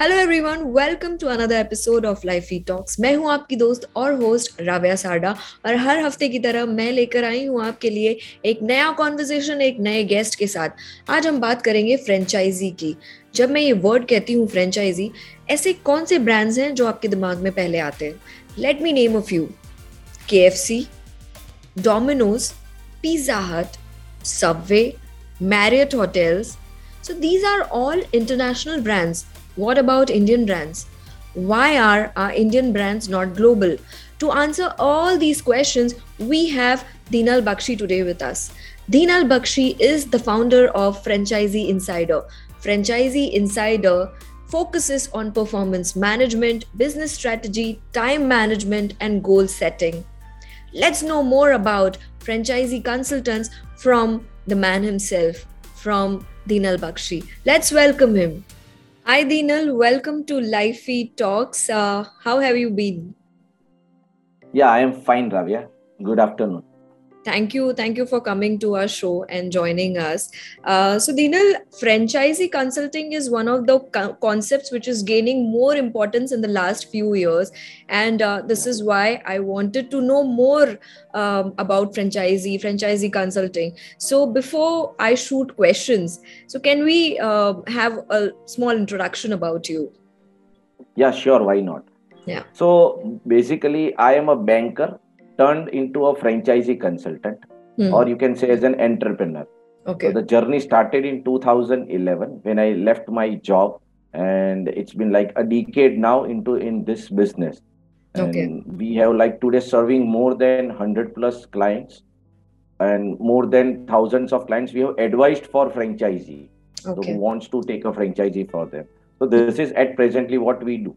Hello everyone welcome to another episode of life E talks मैं हूँ आपकी दोस्त और होस्ट राव्या साडा और हर हफ़्ते की तरह मैं लेकर आई हूँ आपके लिए एक नया कॉन्वर्जेशन एक नए गेस्ट के साथ। आज हम बात करेंगे फ्रेंचाइजी की। जब मैं ये वर्ड कहती हूँ फ्रेंचाइजी ऐसे कौन से ब्रांड्स हैं जो आपके दिमाग में पहले आते हैं? Let me name a few K F C Domino's Pizza Hut Subway Marriott hotels so these are all international brands. What about Indian brands? Why are our Indian brands not global? To answer all these questions, we have Dhinal Baxi today with us. Dhinal Baxi is the founder of Franchisee Insider. Franchisee Insider focuses on performance management, business strategy, time management, and goal setting. Let's know more about franchisee consultants from the man himself, from Dhinal Baxi. Let's welcome him. Hi, Dhinal. Welcome to Lifie Talks. Uh, how have you been? Yeah, I am fine, Ravya. Good afternoon. Thank you. Thank you for coming to our show and joining us. Uh, so, Dhinal, franchisee consulting is one of the co- concepts which is gaining more importance in the last few years. And uh, this is why I wanted to know more um, about franchisee, franchisee consulting. So, before I shoot questions, so can we uh, have a small introduction about you? Yeah, sure. Why not? Yeah. So basically, I am a banker turned into a franchisee consultant, Hmm. or you can say as an entrepreneur. Okay. So the journey started in 2011 when I left my job, and it's been like a decade now into in this business. And Okay. we have like today serving more than 100 plus clients and more than thousands of clients we have advised for franchisee so who wants to take a franchisee for them so this is at presently what we do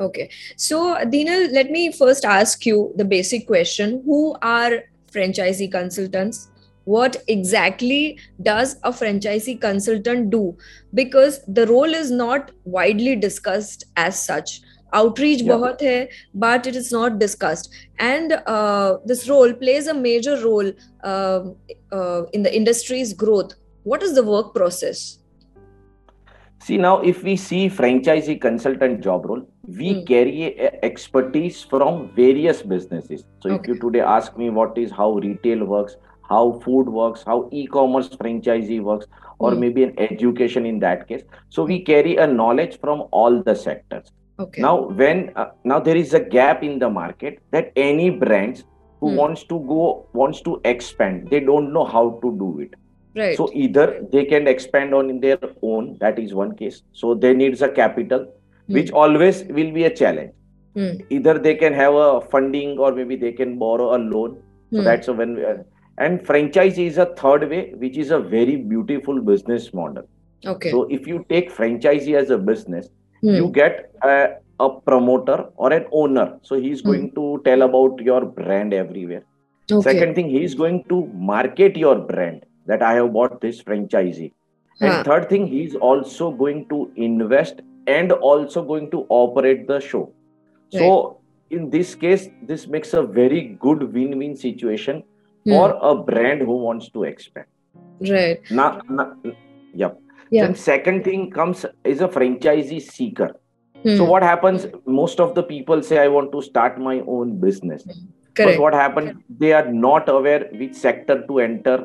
Okay. So, Dina, let me first ask you the basic question Who are franchisee consultants? What exactly does a franchisee consultant do? Because the role is not widely discussed as such. Outreach Yeah. bahut hai, but it is not discussed. And uh, this role plays a major role um uh, in the industry's growth. What is the work process? See now, if we see franchisee consultant job role, we Hmm. carry expertise from various businesses. So if you today ask me what is how retail works, how food works, how e-commerce franchisee works, or Hmm. maybe an education in that case. So we carry a knowledge from all the sectors. Okay. Now, when uh, now there is a gap in the market that any brands who Hmm. wants to go wants to expand, they don't know how to do it right. so either they can expand on in their own that is one case so they needs a capital Hmm. which always will be a challenge Hmm. either they can have a funding or maybe they can borrow a loan so Hmm. that's when we- and franchise is a third way which is a very beautiful business model okay. so if you take franchisee as a business Hmm. you get a, a promoter or an owner so he's Hmm. going to tell about your brand everywhere okay. Second thing, he is going to market your brand that I have bought this franchisee. And third thing, he is also going to invest and also going to operate the show. So in this case, this makes a very good win-win situation Hmm. for a brand who wants to expand. right. Now, now yep. Yeah. Then second thing comes is a franchisee seeker. Hmm. So what happens? Most of the people say, I want to start my own business. Correct. But what happens? They are not aware which sector to enter,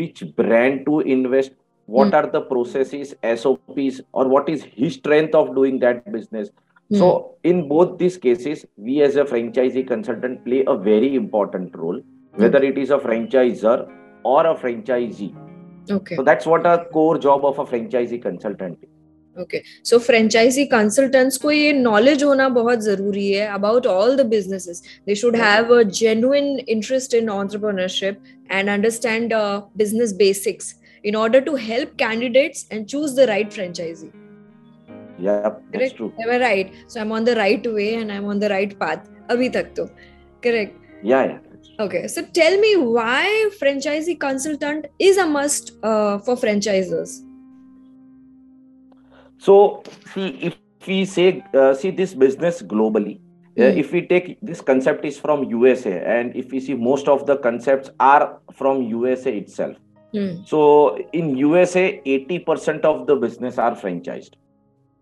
which brand to invest, what Hmm. are the processes, SOPs, or what is his strength of doing that business. Hmm. So, in both these cases, we as a franchisee consultant play a very important role, whether it is a franchisor or a franchisee. okay. So, that's what a core job of a franchisee consultant is. Okay so franchisee consultants को ये knowledge होना बहुत जरूरी है about all the businesses they should have a genuine interest in entrepreneurship and understand business basics in order to help candidates and choose the right franchisee Yeah, that's true. am i right so i'm on the right way and i'm on the right path abhi tak to correct Yeah, yeah. okay so tell me why franchisee consultant is a must uh, for franchisers So, see, if we say, uh, see this business globally, uh, Hmm. if we take this concept is from USA, and if we see most of the concepts are from USA itself. Hmm. So, in USA, 80% of the business are franchised.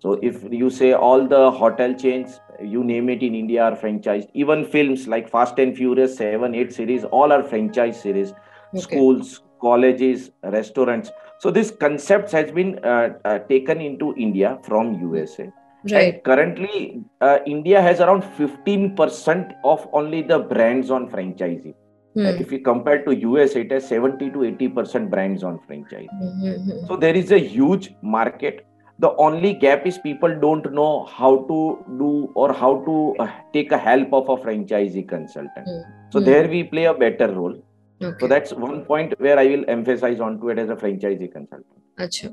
So if you say all the hotel chains, you name it in India are franchised. Even films like Fast and Furious 7, 8 series, all are franchise series. Okay. Schools, colleges, restaurants. So this concept has been uh, uh, taken into India from USA. Right. And currently, uh, India has around 15% of only the brands on franchising. Hmm. if you compare to US, it has 70 to 80% brands on franchise. Mm-hmm. So there is a huge market. The only gap is people don't know how to do or how to uh, take a help of a franchisee consultant. Mm-hmm. So hmm. there we play a better role. Okay. So that's one point where I will emphasize on to it as a franchisee consultant. अच्छा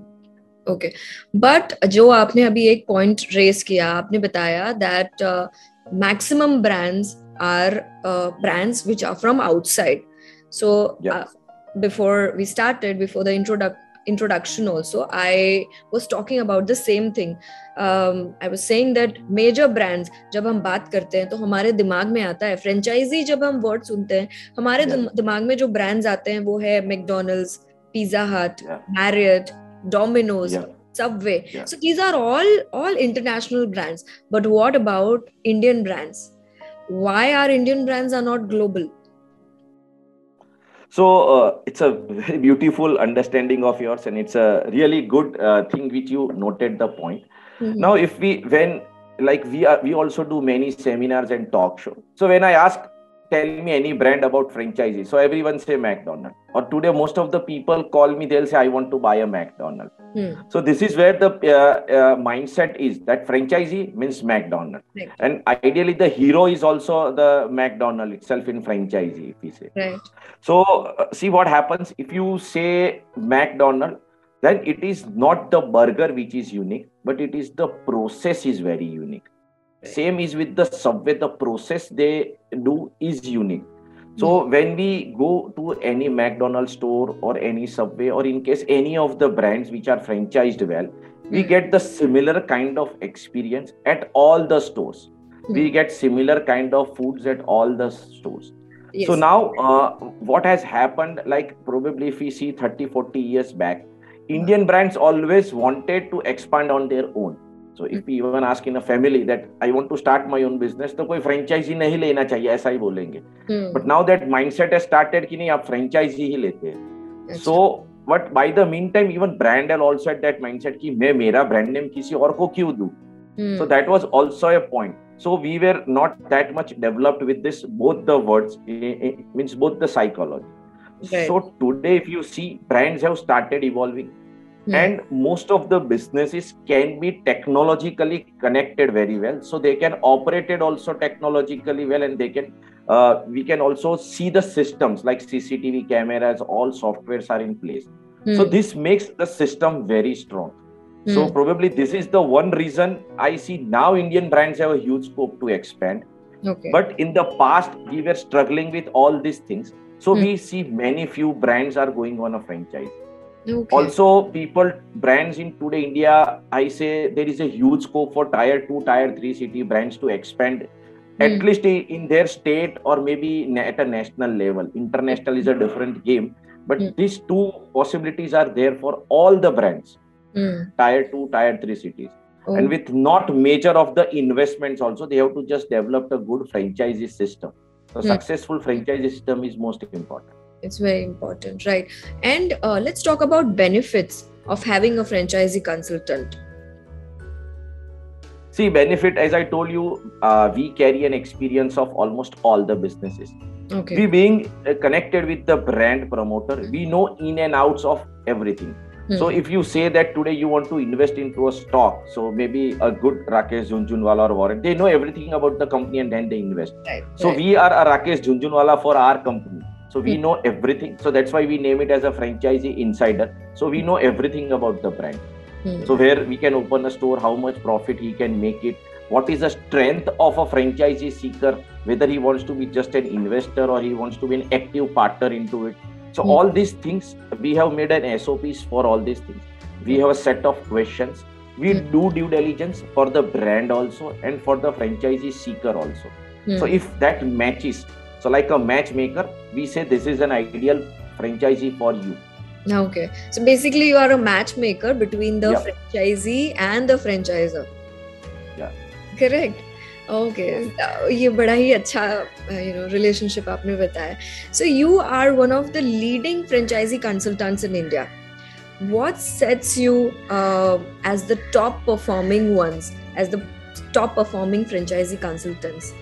okay okay. But जो आपने अभी एक point raise किया आपने बताया that maximum brands are uh, brands which are from outside so uh, before we started before the introduction introduction also i was talking about the same thing um, i was saying that major brands जब हम बात करते हैं तो हमारे दिमाग में आता है फ्रेंचाइजी जब हम वर्ड सुनते हैं हमारे yeah. दिमाग में जो ब्रांड्स आते हैं वो है McDonald's Pizza Hut Marriott Domino's subway yeah. so these are all all international brands but what about indian brands why our Indian brands are not global? So uh, it's a very beautiful understanding of yours, and it's a really good uh, thing which you noted the point. Mm-hmm. Now, if we when like we are we also do many seminars and talk show. So when I ask tell me any brand about franchisee. So everyone say McDonald. Or today, most of the people call me, they'll say, I want to buy a McDonald. Hmm. So this is where the uh, uh, mindset is that franchisee means McDonald. Right. And ideally, the hero is also the McDonald itself in franchisee, if we say. Right. So uh, see what happens if you say McDonald, then it is not the burger which is unique, but it is the process is very unique same is with the subway the process they do is unique so mm. when we go to any mcdonald's store or any subway or in case any of the brands which are franchised well we hmm. get the similar kind of experience at all the stores mm. we get similar kind of foods at all the stores yes. so now uh, what has happened like probably if we see 30 40 years back indian brands always wanted to expand on their own so if you even ask in a family that I want to start my own business तो कोई franchisee नहीं लेना चाहिए ऐसा ही बोलेंगे। But now that mindset has started कि नहीं आप फ्रेंचाइजी ही लेते हैं। So but by the meantime even brand and also at that mindset कि मैं मेरा ब्रांड नेम किसी और को क्यों दूँ? So that was also a point. So we were not that much developed with this both the words means both the psychology. Right. so today if you see brands have started evolving. Hmm. and most of the businesses can be technologically connected very well so they can operate it also technologically well and they can uh, we can also see the systems like cctv cameras all softwares are in place mm. so this makes the system very strong mm. so probably this is the one reason i see now indian brands have a huge scope to expand okay. but in the past we were struggling with all these things so mm. we see many few brands are going on a franchise Okay. Also, people, brands in today India, I say there is a huge scope for tier two, tier three city brands to expand, mm. at least in their state or maybe at a national level. International is a different game, but mm. these two possibilities are there for all the brands, mm. tier two, tier three cities. Oh. And with not major of the investments, also they have to just develop a good franchisee system. The successful franchisee system is most important it's very important right? And uh, let's talk about benefits of having a franchisee consultant. See benefit as i told you uh, we carry an experience of almost all the businesses. Okay. We being uh, connected with the brand promoter we know in and outs of everything. Hmm. so if you say that today you want to invest into a stock so maybe a good rakesh Jhunjhunwala or warren they know everything about the company and then they invest. Right, so right. we are a rakesh Jhunjhunwala for our company so we hmm. know everything so that's why we name it as a franchisee insider so we know everything about the brand mm. so where we can open a store how much profit he can make it what is the strength of a franchisee seeker whether he wants to be just an investor or he wants to be an active partner into it so mm. all these things we have made an sops for all these things we have a set of questions we mm. do due diligence for the brand also and for the franchisee seeker also so hmm. if that matches so, like a matchmaker, we say this is an ideal franchisee for you. Okay. So basically, you are a matchmaker between the Yeah. franchisee and the franchisor. Yeah. Correct. Okay. ये बड़ा ही अच्छा you know relationship आपने बताया. So you are one of the leading franchisee consultants in India. What sets you uh, as the top performing ones, as the top performing franchisee consultants?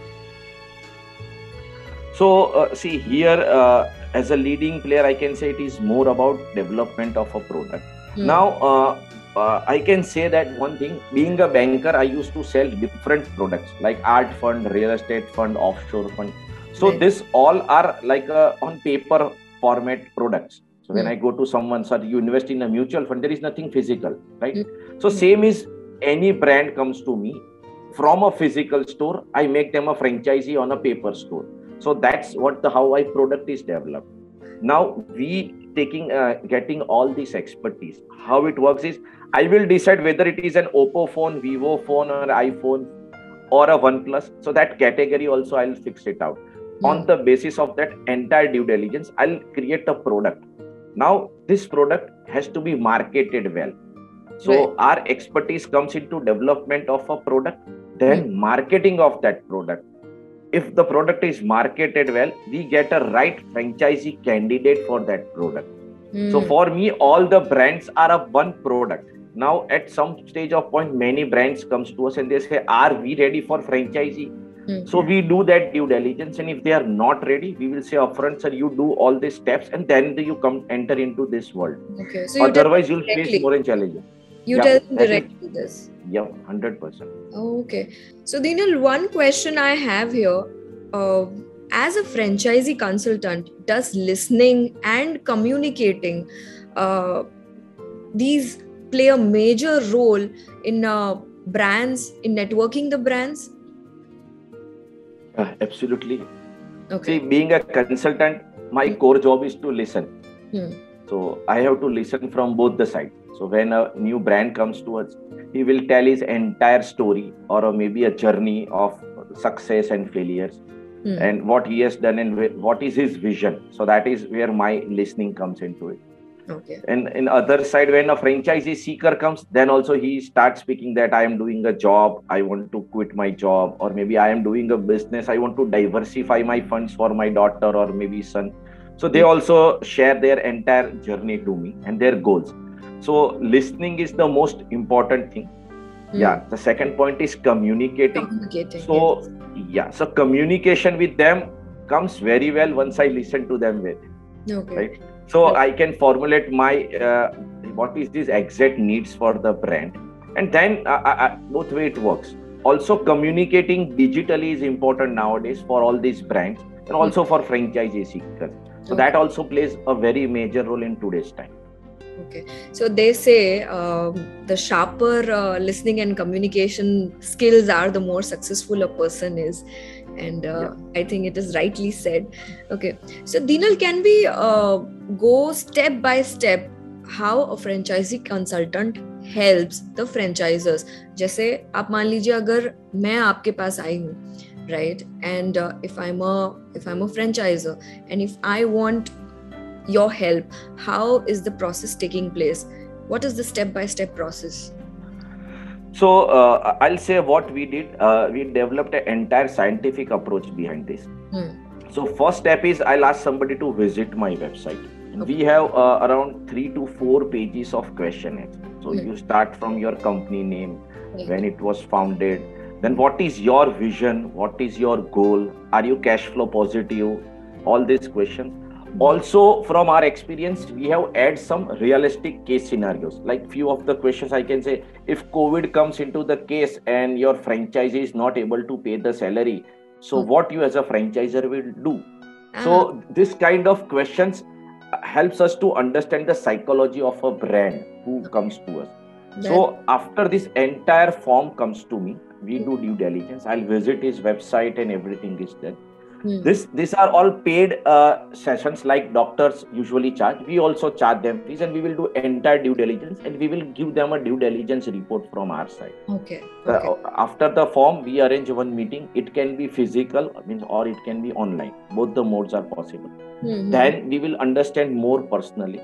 so, uh, see here, uh, as a leading player, I can say it is more about development of a product. Hmm. Now, uh, uh, I can say that one thing being a banker, I used to sell different products like art fund, real estate fund, offshore fund. So, Right. this all are like uh, on paper format products. So, when Hmm. I go to someone, sir, you invest in a mutual fund, there is nothing physical, right? Hmm. So, same is any brand comes to me from a physical store, I make them a franchisee on a paper store so that's what the how i product is developed. Now we taking uh, getting all this expertise how it works is i will decide whether it is an oppo phone vivo phone or iphone or a oneplus. So that category also i'll fix it out. On the basis of that entire due diligence i'll create a product. Now this product has to be marketed well. So Right. our expertise comes into development of a product then marketing of that product if the product is marketed well we get a right franchisee candidate for that product so Hmm. for me all the brands are a one product now at some stage of point many brands comes to us and they say are we ready for franchisee Hmm. so we do that due diligence and if they are not ready we will say upfront sir you do all these steps and then you come enter into this world okay. So otherwise you'll face directly. more challenges you yeah, tell them that directly this. yeah 100% Okay. So, Dhinal, one question I have here uh, as a franchisee consultant, does listening and communicating uh, these play a major role in uh, brands, in networking the brands? Uh, absolutely Okay. See, being a consultant, my core job is to listen. Hmm. So I have to listen from both the sides. So when a new brand comes to us, he will tell his entire story or maybe a journey of success and failures Hmm. and what he has done and what is his vision. So that is where my listening comes into it. Okay. And in other side, when a franchisee seeker comes, then also he starts speaking that I am doing a job, I want to quit my job, or maybe I am doing a business, I want to diversify my funds for my daughter or maybe son. So they also share their entire journey to me and their goals. So listening is the most important thing. Hmm. Yeah. The second point is communicating. Communicating. So yeah, so communication with them comes very well once I listen to them well yes. okay. right? so i can formulate my uh, what is this exact needs for the brand and then uh, uh, uh, both way it works also communicating digitally is important nowadays for all these brands and also for franchisee seekers so that also plays a very major role in today's time Okay. So they say um, the sharper uh, listening and communication skills are, the more successful a person is. And uh, yeah. I think it is rightly said. Okay. So, Dhinal, can we uh, go step by step how a franchisee consultant helps the franchisers? जैसे आप मान लीजिए अगर मैं आपके पास आई हूँ right and uh, if i'm a if i'm a franchisor and if i want your help how is the process taking place? What is the step by step process? So uh, i'll say what we did. Uh, we developed an entire scientific approach behind this. Hmm. so first step is i'll ask somebody to visit my website. We have uh, around three to four pages of questionnaires so Hmm. you start from your company name Right. when it was founded. Then what is your vision? What is your goal? Are you cash flow positive? All these questions also from our experience we have add some realistic case scenarios. Like few of the questions i can say if covid comes into the case and your franchisee is not able to pay the salary so Hmm. what you as a franchisor will do? Ah, so this kind of questions helps us to understand the psychology of a brand who comes to us. So after this entire form comes to me we do due diligence. I'll visit his website and everything is there hmm, this these are all paid uh, sessions like doctors usually charge. We also charge them fees and we will do entire due diligence and we will give them a due diligence report from our side. Okay Uh, after the form we arrange one meeting. It can be physical means or it can be online. Both the modes are possible. Hmm, hmm. then we will understand more personally.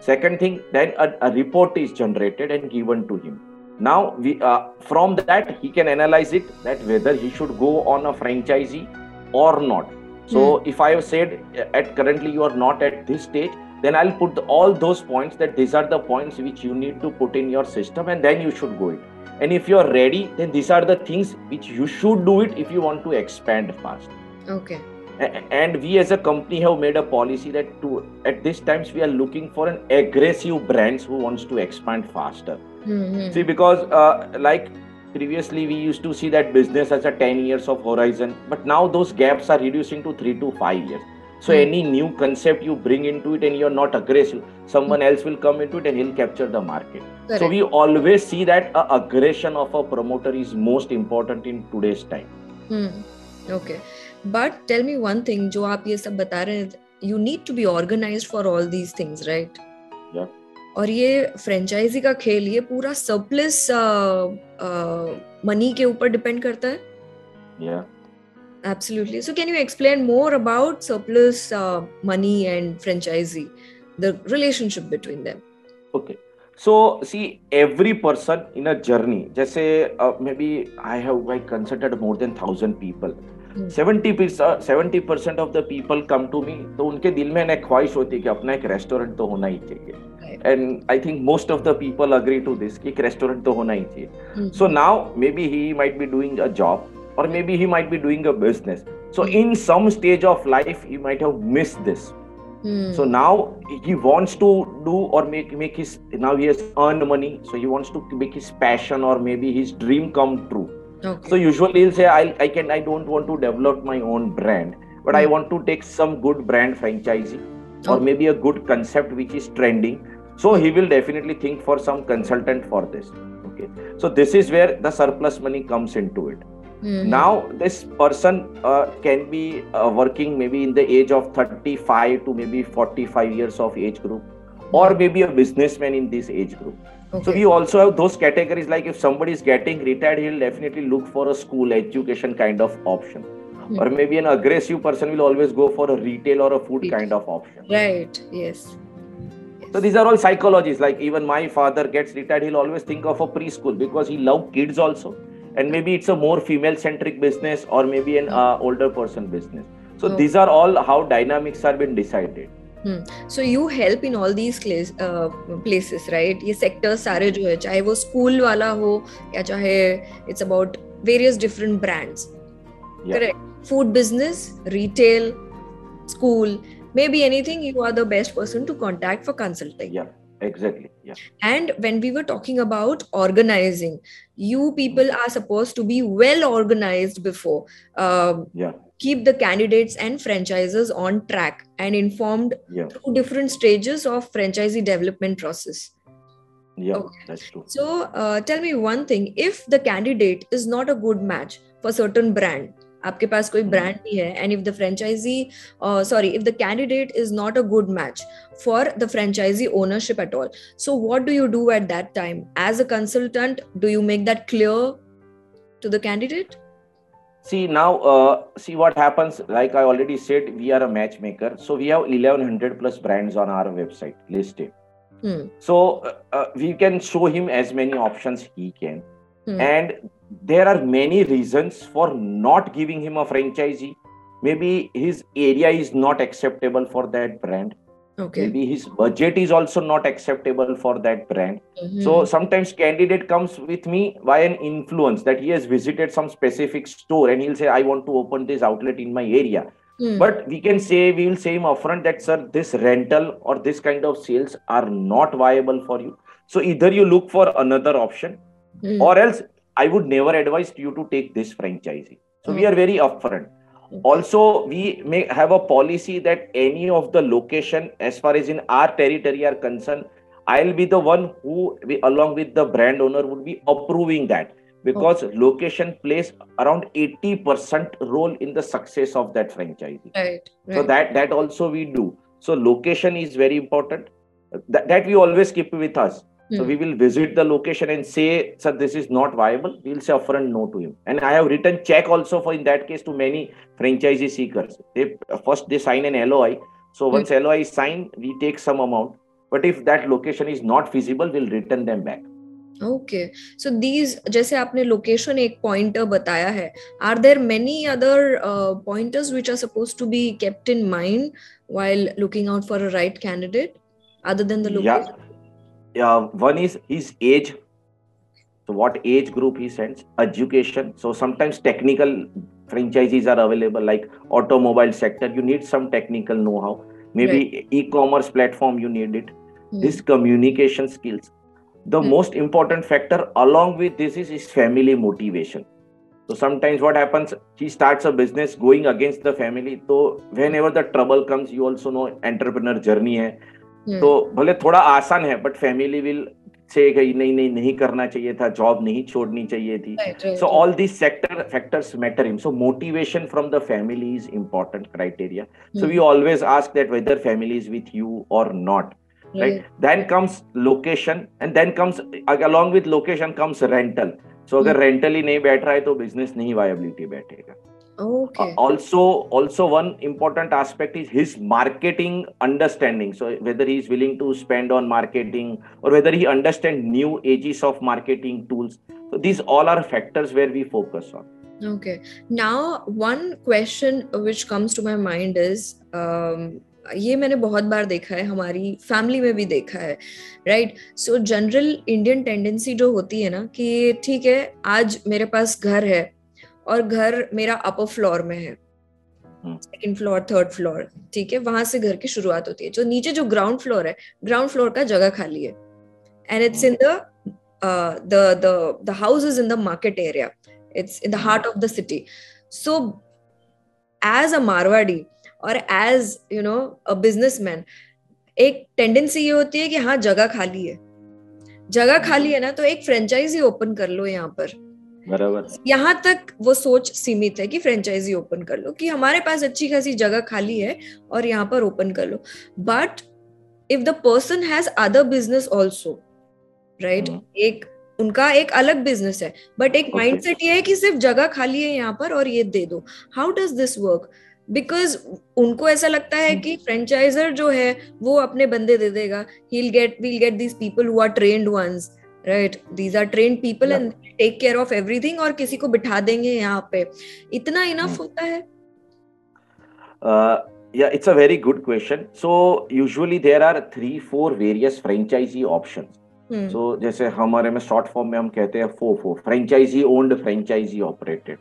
Second thing then a, a report is generated and given to him. Now we uh, from that he can analyze it that whether he should go on a franchisee or not. So hmm. if i have said uh, at currently you are not at this stage then i'll put all those points that these are the points which you need to put in your system and then you should go it. And if you are ready then these are the things which you should do it if you want to expand fast. Okay. And we as a company have made a policy that to at this times we are looking for an aggressive brands who wants to expand faster. Mm-hmm. see because uh, like previously we used to see that business as a 10 years of horizon but now those gaps are reducing to 3 to 5 years so mm. any new concept you bring into it and you're not aggressive someone mm. else will come into it and he'll capture the market Correct. so we always see that a aggression of a promoter is most important in today's time hmm. okay but tell me one thing jo aap ye sab bata rahe you need to be organized for all these things right yeah और ये franchise का खेल ये पूरा surplus money के ऊपर depend करता है। या absolutely so can you explain more about surplus money and franchisee the relationship between them okay so see every person in a journey just say uh, maybe i have like consulted more than 1000 people seventy seventy percent of the people come to me तो उनके दिल में एक ख्वाहिश होती है कि अपना एक रेस्टोरेंट तो होना ही चाहिए and I think most of the people agree to this कि एक रेस्टोरेंट तो होना ही चाहिए so now maybe he might be doing a job or maybe he might be doing a business so mm. in some stage of life he might have missed this mm. so now he wants to do or make make his now he has earned money so he wants to make his passion or maybe his dream come true Okay. So usually he'll say, I, I can I don't want to develop my own brand, but mm. I hmm. want to take some good brand franchising okay. or maybe a good concept which is trending. So he will definitely think for some consultant for this. Okay. So this is where the surplus money comes into it. Mm-hmm. Now this person uh, can be uh, working maybe in the age of 35 to maybe 45 years of age group, or hmm. maybe a businessman in this age group Okay. So we also have those categories like if somebody is getting retired, he'll definitely look for a school education kind of option. Hmm. Or maybe an aggressive person will always go for a retail or a food kind of option. Right, yes. So these are all psychologies. Like even my father gets retired, he'll always think of a preschool because he loved kids also And maybe it's a more female centric business or maybe an uh, older person business. So oh. these are all how dynamics are been decided. So you help in all these places right ये sectors सारे जो है चाहे वो school वाला हो या चाहे it's about various different brands correct food business retail school may be anything you are the best person to contact for consulting exactly yeah. And when we were talking about organizing you people are supposed to be well organized before um, yeah. keep the candidates and franchisers on track and informed yeah. through different stages of franchisee development process. Yeah okay. that's true. So uh, tell me one thing. If the candidate is not a good match for certain brand आपके पास कोई brand hmm. नहीं है and if the franchisee sorry if the candidate is not a good match for the franchisee ownership at all so what do you do at that time as a consultant do you make that clear to the candidate see now uh, see what happens like i already said we are a matchmaker so we have 1100 plus brands on our website listed hmm. so uh, uh, we can show him as many options he can hmm. and there are many reasons for not giving him a franchisee maybe his area is not acceptable for that brand okay maybe his budget is also not acceptable for that brand mm-hmm. so sometimes candidate comes with me by an influence that he has visited some specific store and he'll say i want to open this outlet in my area mm. but we can say we will say him upfront that sir this rental or this kind of sales are not viable for you so either you look for another option mm. or else i would never advise you to take this franchisee. So mm. we are very upfront. Also we may have a policy that any of the location as far as in our territory are concerned i'll be the one who along with the brand owner would be approving that. Because okay. location plays around 80% role in the success of that franchise right, right, so that that also we do. So location is very important. That, that we always keep with us so hmm. we will visit the location and say, sir, this is not viable. We'll say upfront no to him. And I have written check also for in that case to many franchisee seekers. They first they sign an LOI. So hmm. once LOI is signed, we take some amount. but if that location is not feasible we'll return them back okay so these जैसे आपने location एक pointer बताया है are there many other pointers which are suppose to be kept in mind while looking out for a right candidate other than the location yeah one is his age. So what age group he sends? Education. So sometimes technical franchises are available like automobile sector. You need some technical know-how. Maybe right. e-commerce platform you need it. Mm. this communication skills. The mm. most important factor along with this is his family motivation. So sometimes what happens he starts a business going against the family. So whenever the trouble comes you also know entrepreneur journey hai तो भले थोड़ा आसान है but family will say नहीं नहीं नहीं करना चाहिए था जॉब नहीं छोड़नी चाहिए थी। So all this sector factors matter in so motivation from the family is important criteria so we always ask that whether family is with you और not right. then comes location and then comes along with location comes rental. So अगर rental ही नहीं बैठ रहा है तो business नहीं viability बैठेगा। Okay uh, also also one important aspect is his marketing understanding so whether he is willing to spend on marketing or whether he understand new ages of marketing tools so these all are factors where we focus on okay now one question which comes to my mind is um, ये मैंने बहुत बार देखा है हमारी family में भी देखा है right so general Indian tendency जो होती है ना कि ठीक है आज मेरे पास घर है और घर मेरा अपर फ्लोर में है। सेकेंड फ्लोर थर्ड फ्लोर ठीक है? वहाँ से घर की शुरुआत होती है। जो नीचे जो ग्राउंड फ्लोर है ग्राउंड फ्लोर का जगह खाली है। And it's in the the the house is in the market area it's in the heart of the city so as a Marwari और as you know a businessman एक tendency ये होती है कि हाँ जगह खाली है। जगह खाली है ना तो एक फ्रेंचाइजी ओपन कर लो यहाँ पर। बराबर। यहाँ तक वो सोच सीमित है कि फ्रेंचाइजी ओपन कर लो कि हमारे पास अच्छी खासी जगह खाली है और यहाँ पर ओपन कर लो। But if the person has other business also right एक उनका एक अलग बिज़नेस है बट एक माइंडसेट ये है कि सिर्फ़ जगह खाली है यहाँ पर और ये दे दो। How does this work because उनको ऐसा लगता है कि फ्रेंचाइजर जो है वो अपने बंदे दे देगा। He'll get we'll get these people who are trained these are trained people yeah. and take care of everything और किसी को बिठा देंगे यहाँ पे इतना इनफ hmm. होता है uh, yeah it's a very good question so usually there are three four various franchisee options hmm. so जैसे हमारे में शॉर्ट फॉर्म में हम कहते हैं फो फो franchisee owned franchisee operated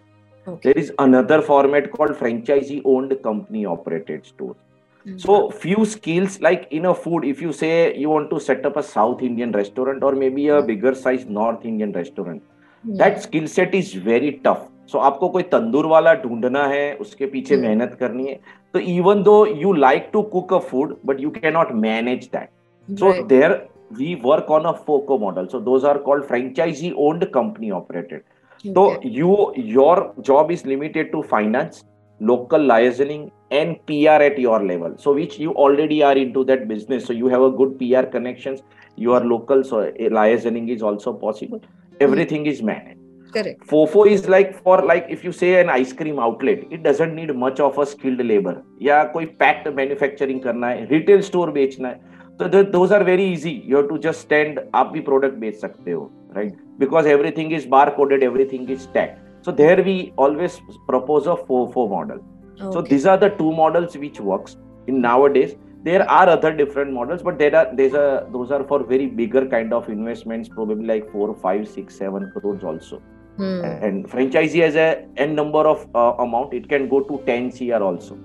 is another format called franchisee owned company operated stores. Mm-hmm. So few skills like in a food, if you say you want to set up a South Indian restaurant or maybe a bigger size North Indian restaurant, mm-hmm. that skill set is very tough. So so, आपको कोई तंदूर वाला ढूंढना है उसके पीछे मेहनत करनी है तो even though you like to cook a food but you can not manage that so there we work on a FOCO model so those are called franchisee owned company operated So you your job is limited to finance, local licensing, and PR at your level. So which you already are into that business. So you have a good PR connections. You are local, so licensing is also possible. Everything mm-hmm. is managed. Correct. Fofo is like for like if you say an ice cream outlet, it doesn't need much of a skilled labor. या कोई packed manufacturing करना है, retail store बेचना है, तो those are very easy. You have to just stand. आप भी product बेच सकते हो, right? because everything is barcoded, everything is tagged. so there we always propose a FOFO model. Okay. So these are the two models which works in nowadays. There are other different models, but there are there's a those are for very bigger kind of investments, probably like four, five, six, seven crores also. Hmm. And franchisee has a n number of uh, amount. It can go to 10 cr also.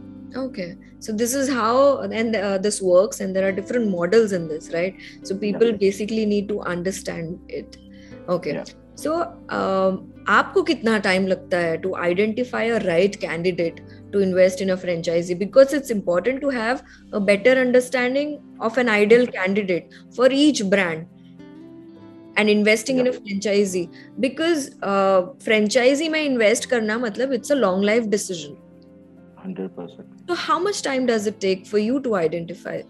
Okay, so this is how and uh, this works, and there are different models in this, right? So people yeah. basically need to understand it. Okay so आपको कितना time लगता है to identify a right candidate to invest in a franchisee because it's important to have a better understanding of an ideal candidate for each brand and investing in a franchisee because franchisee में invest करना मतलब it's a long life decision 100%. So, how much time does it take for you to identify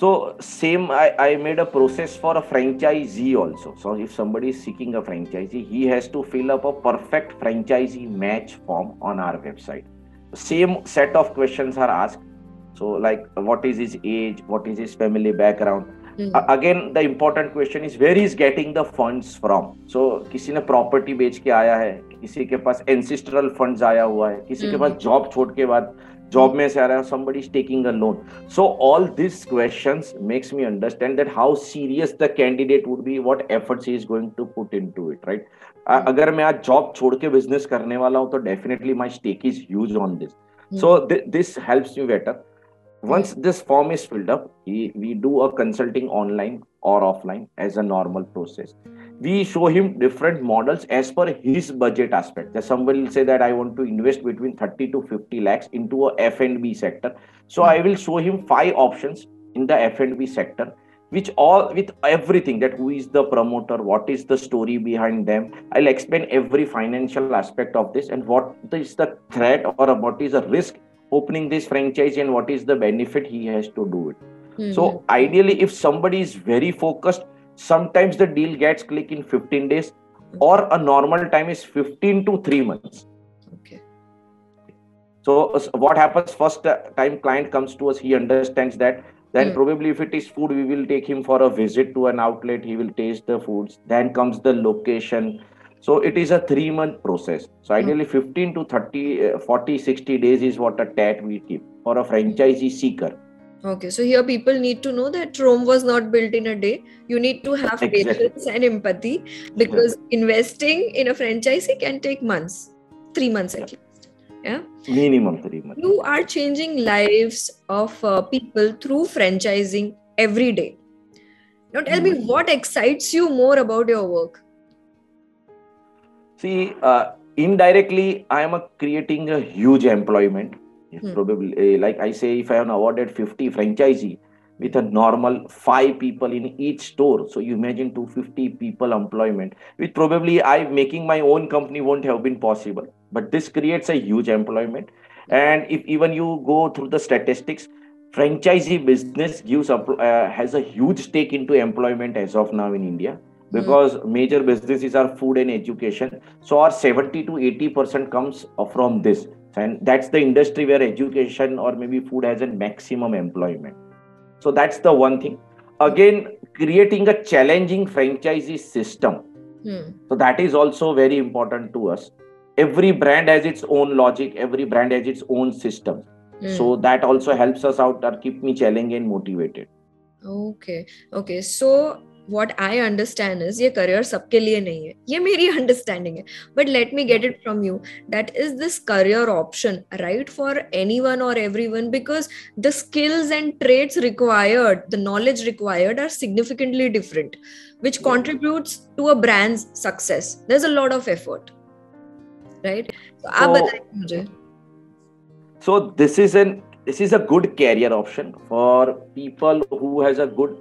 so same I, I made a process for a franchisee also so if somebody is seeking a franchisee he has to fill up a perfect franchisee match form on our website same set of questions are asked so like what is his age what is his family background Hmm. Uh, again the important question is where is getting the funds from so किसी ने property बेच के आया है किसी के पास ancestral funds आया हुआ है किसी के हम्म। पास जॉब छोड़ के बाद जॉब में से आ रहा है somebody is taking a loan so all this question makes me understand that how serious the candidate would be what efforts is going to put in to it right अगर मैं आज जॉब छोड़ के बिज़नेस करने वाला हूँ तो definitely my stake is use on this so this helps you better once this form is filled up we do a consulting online और offline as a normal process we show him different models as per his budget aspect. That somebody will say that i want to invest between 30 to 50 lakhs into a f&b sector. So i will show him five options in the f&b sector which all with everything that who is the promoter what is the story behind them. I'll explain every financial aspect of this and what is the threat or what is the risk opening this franchise and what is the benefit he has to do it. Hmm. so ideally if somebody is very focused sometimes the deal gets click in 15 days or a normal time is 15 to 3 months. Okay. So uh, what happens first uh, time client comes to us he understands that then Hmm. probably if it is food we will take him for a visit to an outlet he will taste the foods then comes the location. So it is a 3 month process. So ideally 15 to 30 uh, 40 60 days is what a tat we keep for a franchisee seeker Okay, so here people need to know that Rome was not built in a day. You need to have Exactly. patience and empathy because investing in a franchisee can take months, three months at least. Yeah, minimum 3 months you are changing lives of uh, people through franchising every day. Now, tell me Hmm. what excites you more about your work. See, uh, indirectly, I am a creating a huge employment. It's Hmm. Probably, uh, like I say, if I am awarded 50 franchisee with a normal five people in each store, so you imagine 250 people employment. With probably I making my own company won't have been possible, but this creates a huge employment. And if even you go through the statistics, franchisee business gives up, uh, has a huge stake into employment as of now in India because major businesses are food and education so our 70 to 80 percent comes from this and that's the industry where education or maybe food has a maximum employment. So that's the one thing. Again creating a challenging franchisee system. Hmm. so that is also very important to us. Every brand has its own logic. Every brand has its own system. Hmm. so that also helps us out or keep me challenging and motivated. Okay, okay. So what I understand is ये career सबके लिए नहीं है ये मेरी understanding है but let me get it from you that is this career option right for anyone or everyone because the skills and traits required the knowledge required are significantly different which contributes to a brand's success there's a lot of effort right so आप So- बताइए मुझे so this is an this is a good career option for people who has a good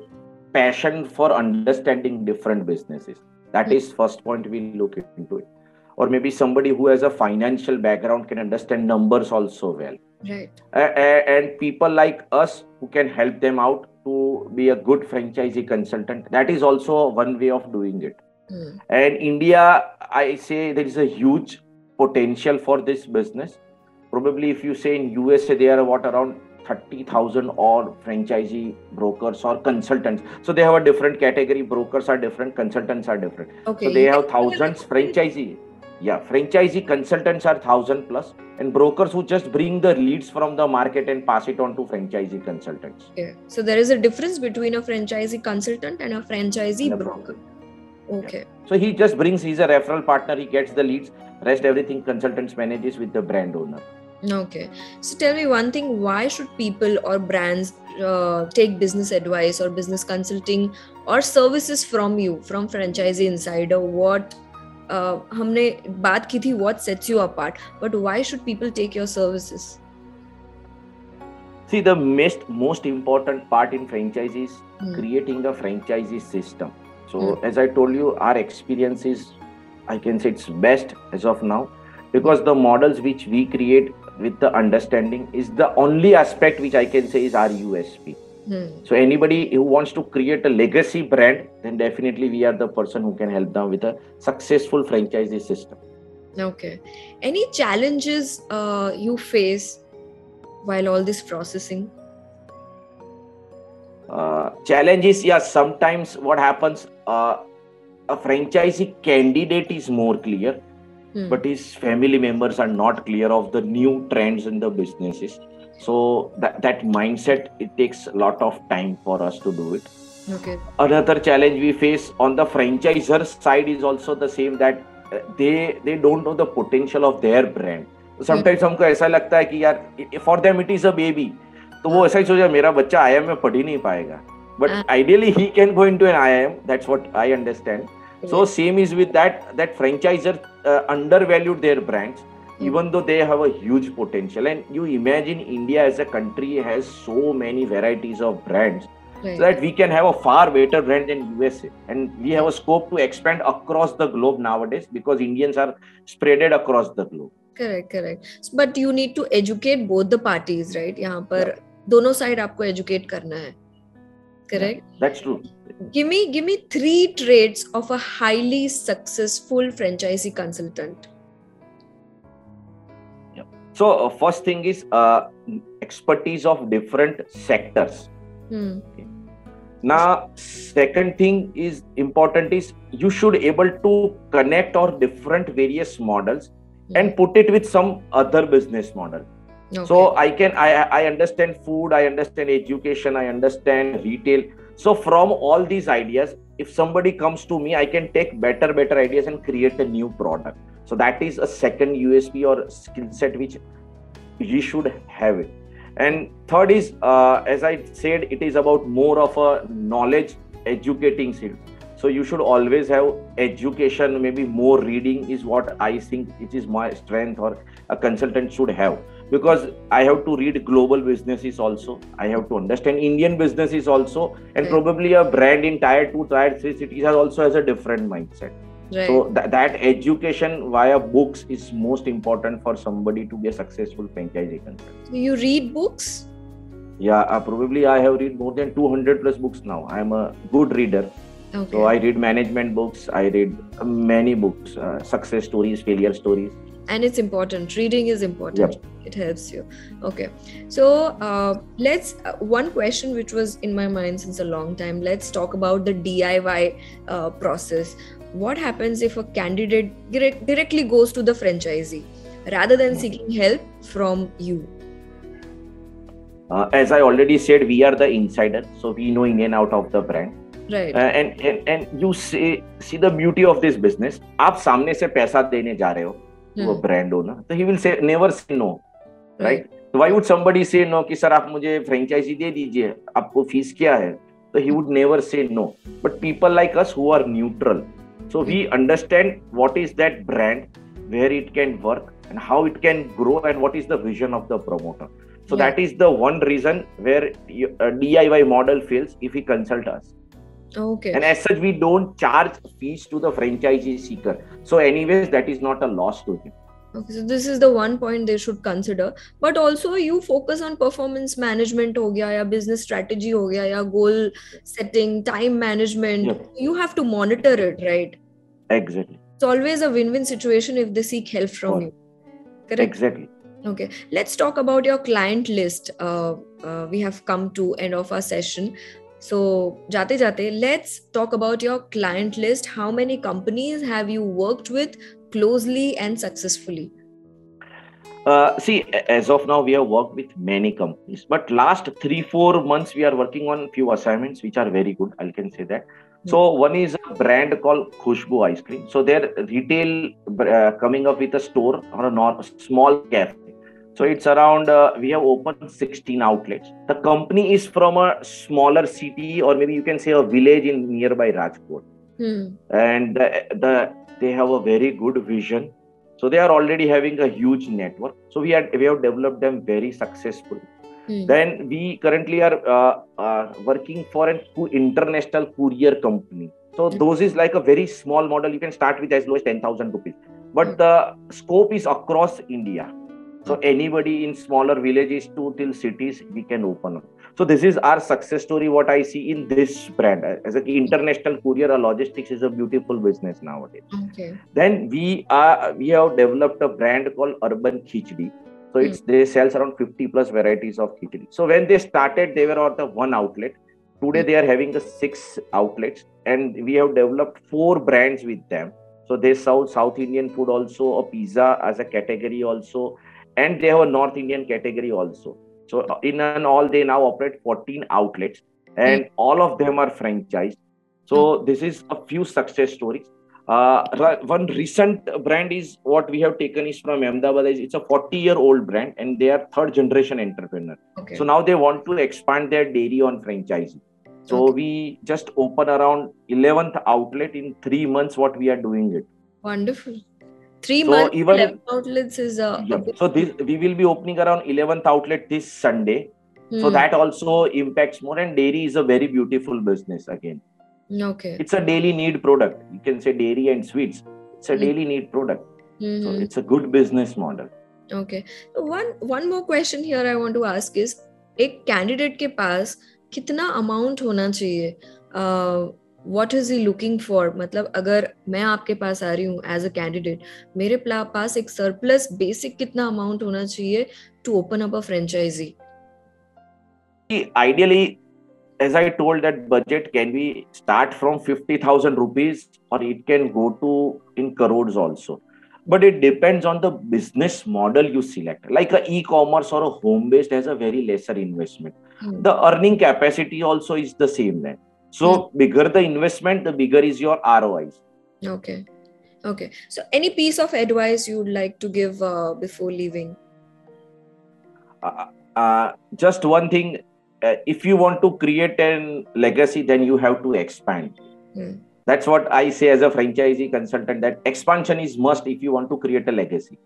passion for understanding different businesses. That is first point we look into it. Or maybe somebody who has a financial background can understand numbers also well. Right. And people like us who can help them out to be a good franchisee consultant that is also one way of doing it. Hmm. and india i say there is a huge potential for this business. Probably if you say in usa there are what around 30000 odd franchisee brokers or consultants. So they have a different category. Brokers are different. Consultants are different. Okay so they have thousands franchisee. Yeah franchisee consultants are thousand plus and brokers who just bring the leads from the market and pass it on to franchisee consultants. Okay. So there is a difference between a franchisee consultant and a franchisee And a broker. Okay. so he just brings he's a referral partner he gets the leads rest everything consultants manages with the brand owner Okay. So tell me one thing why should people or brands uh, take business advice or business consulting or services from you from franchisee insider what uh, हमने बात की थी what sets you apart but why should people take your services see the most most important part in franchise is Hmm. creating a franchisee system so Hmm. as i told you our experience is i can say it's best as of now because the models which we create with the understanding is the only aspect which i can say is our usp Hmm. so anybody who wants to create a legacy brand then definitely we are the person who can help them with a successful franchisee system Okay. Any challenges uh, you face while all this processing? Uh, challenge is yeah. Sometimes what happens, uh, a franchisee candidate is more clear, Hmm. but his family members are not clear of the new trends in the businesses. So that that mindset it takes a lot of time for us to do it. okay. Another challenge we face on the franchisor side is also the same that uh, they they don't know the potential of their brand. Sometimes हमको ऐसा लगता है कि यार for them it is a baby. तो वो ऐसा ही सोचा मेरा बच्चा IIM में पढ़ ही नहीं पाएगा. But हाँ. ideally he can go into an IIM. That's what I understand. So same is with that that franchisor uh, undervalued their brands even though they have a huge potential and you imagine India as a country has so many varieties of brands right. so that we can have a far better brand than USA and we have a scope to expand across the globe nowadays because Indians are spreaded across the globe. Correct correct but you need to educate both the parties right यहाँ पर दोनों side आपको educate करना है correct That's true. give me give me three traits of a highly successful franchisee consultant So uh, first thing is uh, expertise of different sectors. hmm. Now second thing is important is you should able to connect or different various models and put it with some other business model. okay. so i can i i understand food i understand education i understand retail so from all these ideas if somebody comes to me i can take better better ideas and create a new product. So that is a second usp or skill set which you should have. And third is uh, as i said it is about more of a knowledge educating skill. So you should always have education. Maybe more reading is what i think it is my strength or a consultant should have because I have to read global businesses also. I have to understand Indian businesses also, and Right. probably a brand in tier two, tier three cities has also has a different mindset. right So that, that education via books is most important for somebody to be a successful franchisee consultant. So you read books Yeah, uh, probably I have read more than 200 plus books now. I am a good reader. okay So I read management books. I read many books, uh, success stories, failure stories and it's important reading is important it helps you okay so uh, let's uh, one question which was in my mind since a long time let's talk about the diy uh, process what happens if a candidate direct, directly goes to the franchisee rather than seeking help from you Uh, as I already said, we are the insider, so we know in and out of the brand. right Uh, and, and and you see see the beauty of this business. आप सामने से पैसा देने जा रहे हो to a Hmm. brand owner, so he will say never say no, right? So why would somebody say no कि sir आप मुझे फ्रेंचाइजी दे दीजिए आपको फ़ीस क्या है so he would never say no but people like us who are neutral so we understand what is that brand where it can work and how it can grow and what is the vision of the promoter so Yeah. that is the one reason where you- a diy model fails if he consult us Okay. And as such, we don't charge fees to the franchisee seeker. So, anyways, that is not a loss to him. Okay, so this is the one point they should consider. But also, you focus on performance management, ho gaya, ya business strategy, ho gaya, ya goal setting, time management. You have to monitor it, right? Exactly. It's always a win win situation if they seek help from you. Correct? Exactly. Okay, let's talk about your client list. Uh, uh, we have come to end of our session. So jate jate, let's talk about your client list. How many companies have you worked with closely and successfully? Uh, see, as of now, we have worked with many companies, but last three four months we are working on few assignments which are very good. I can say that. So one is a brand called Khushbu Ice Cream. So they're retail uh, coming up with a store or a small cafe. So it's around uh, we have opened 16 outlets. The company is from a smaller city or maybe you can say a village in nearby Rajkot Hmm. and the, the they have a very good vision so they are already having a huge network so we had we have developed them very successful Hmm. then we currently are uh, uh, working for an international courier company so Hmm. those is like a very small model you can start with as low as 10000 rupees but Hmm. the scope is across india so anybody in smaller villages to till cities we can open up. So this is our success story what i see in this brand. As an international courier or logistics is a beautiful business nowadays. Okay. then we are we have developed a brand called urban khichdi. So it's hmm. they sells around 50 plus varieties of khichdi. So when they started they were on the one outlet. Today they are having the six outlets, and we have developed four brands with them. So they sell South Indian food also, a pizza as a category also, and they have a North Indian category also. So in an all, they now operate 14 outlets, and mm. all of them are franchised. So this is a few success stories. Uh, one recent brand is what we have taken is from Ahmedabad. It's a 40 year old brand and they are third generation entrepreneur. Okay. So now they want to expand their dairy on franchising. So okay. we just open around 11th outlet in three months. What we are doing it. Wonderful. Three so months. Even 11 outlets is a. Yeah. So this we will be opening around 11th outlet this Sunday. Hmm. So that also impacts more. And dairy is a very beautiful business again. Okay. It's a daily need product. You can say dairy and sweets. It's a mm-hmm. daily need product. Mm-hmm. So it's a good business model. Okay. one one more question here I want to ask is एक candidate के पास कितना amount होना चाहिए what is he looking for मतलब अगर मैं आपके पास आ रही हूँ एज अ कैंडिडेट मेरे पास एक सरप्लस बेसिक कितना अमाउंट होना चाहिए to open up a franchisee ideally as I told, that budget can be start from 50,000 rupees or it can go to in crores also. But it depends on the business model you select. Like a e-commerce or a home-based has a very lesser investment. Mm. The earning capacity also is the same then. So mm. bigger the investment, the bigger is your ROIs. Okay. Okay. So any piece of advice you would like to give uh, before leaving? Uh, uh, just one thing uh, if you want to create a legacy then you have to expand mm. that's what i say as a franchisee consultant that expansion is must if you want to create a legacy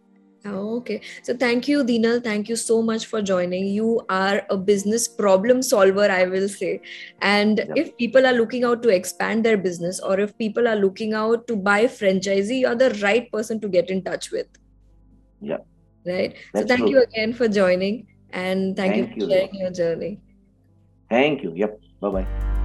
Oh, okay. So thank you, Dhinal. Thank you so much for joining. You are a business problem solver, I will say. And yeah. if people are looking out to expand their business or if people are looking out to buy franchisee, you're the right person to get in touch with. Yeah. Right. That's so thank true. you again for joining and thank, thank you for you. sharing your journey. Thank you. Yep. Bye bye.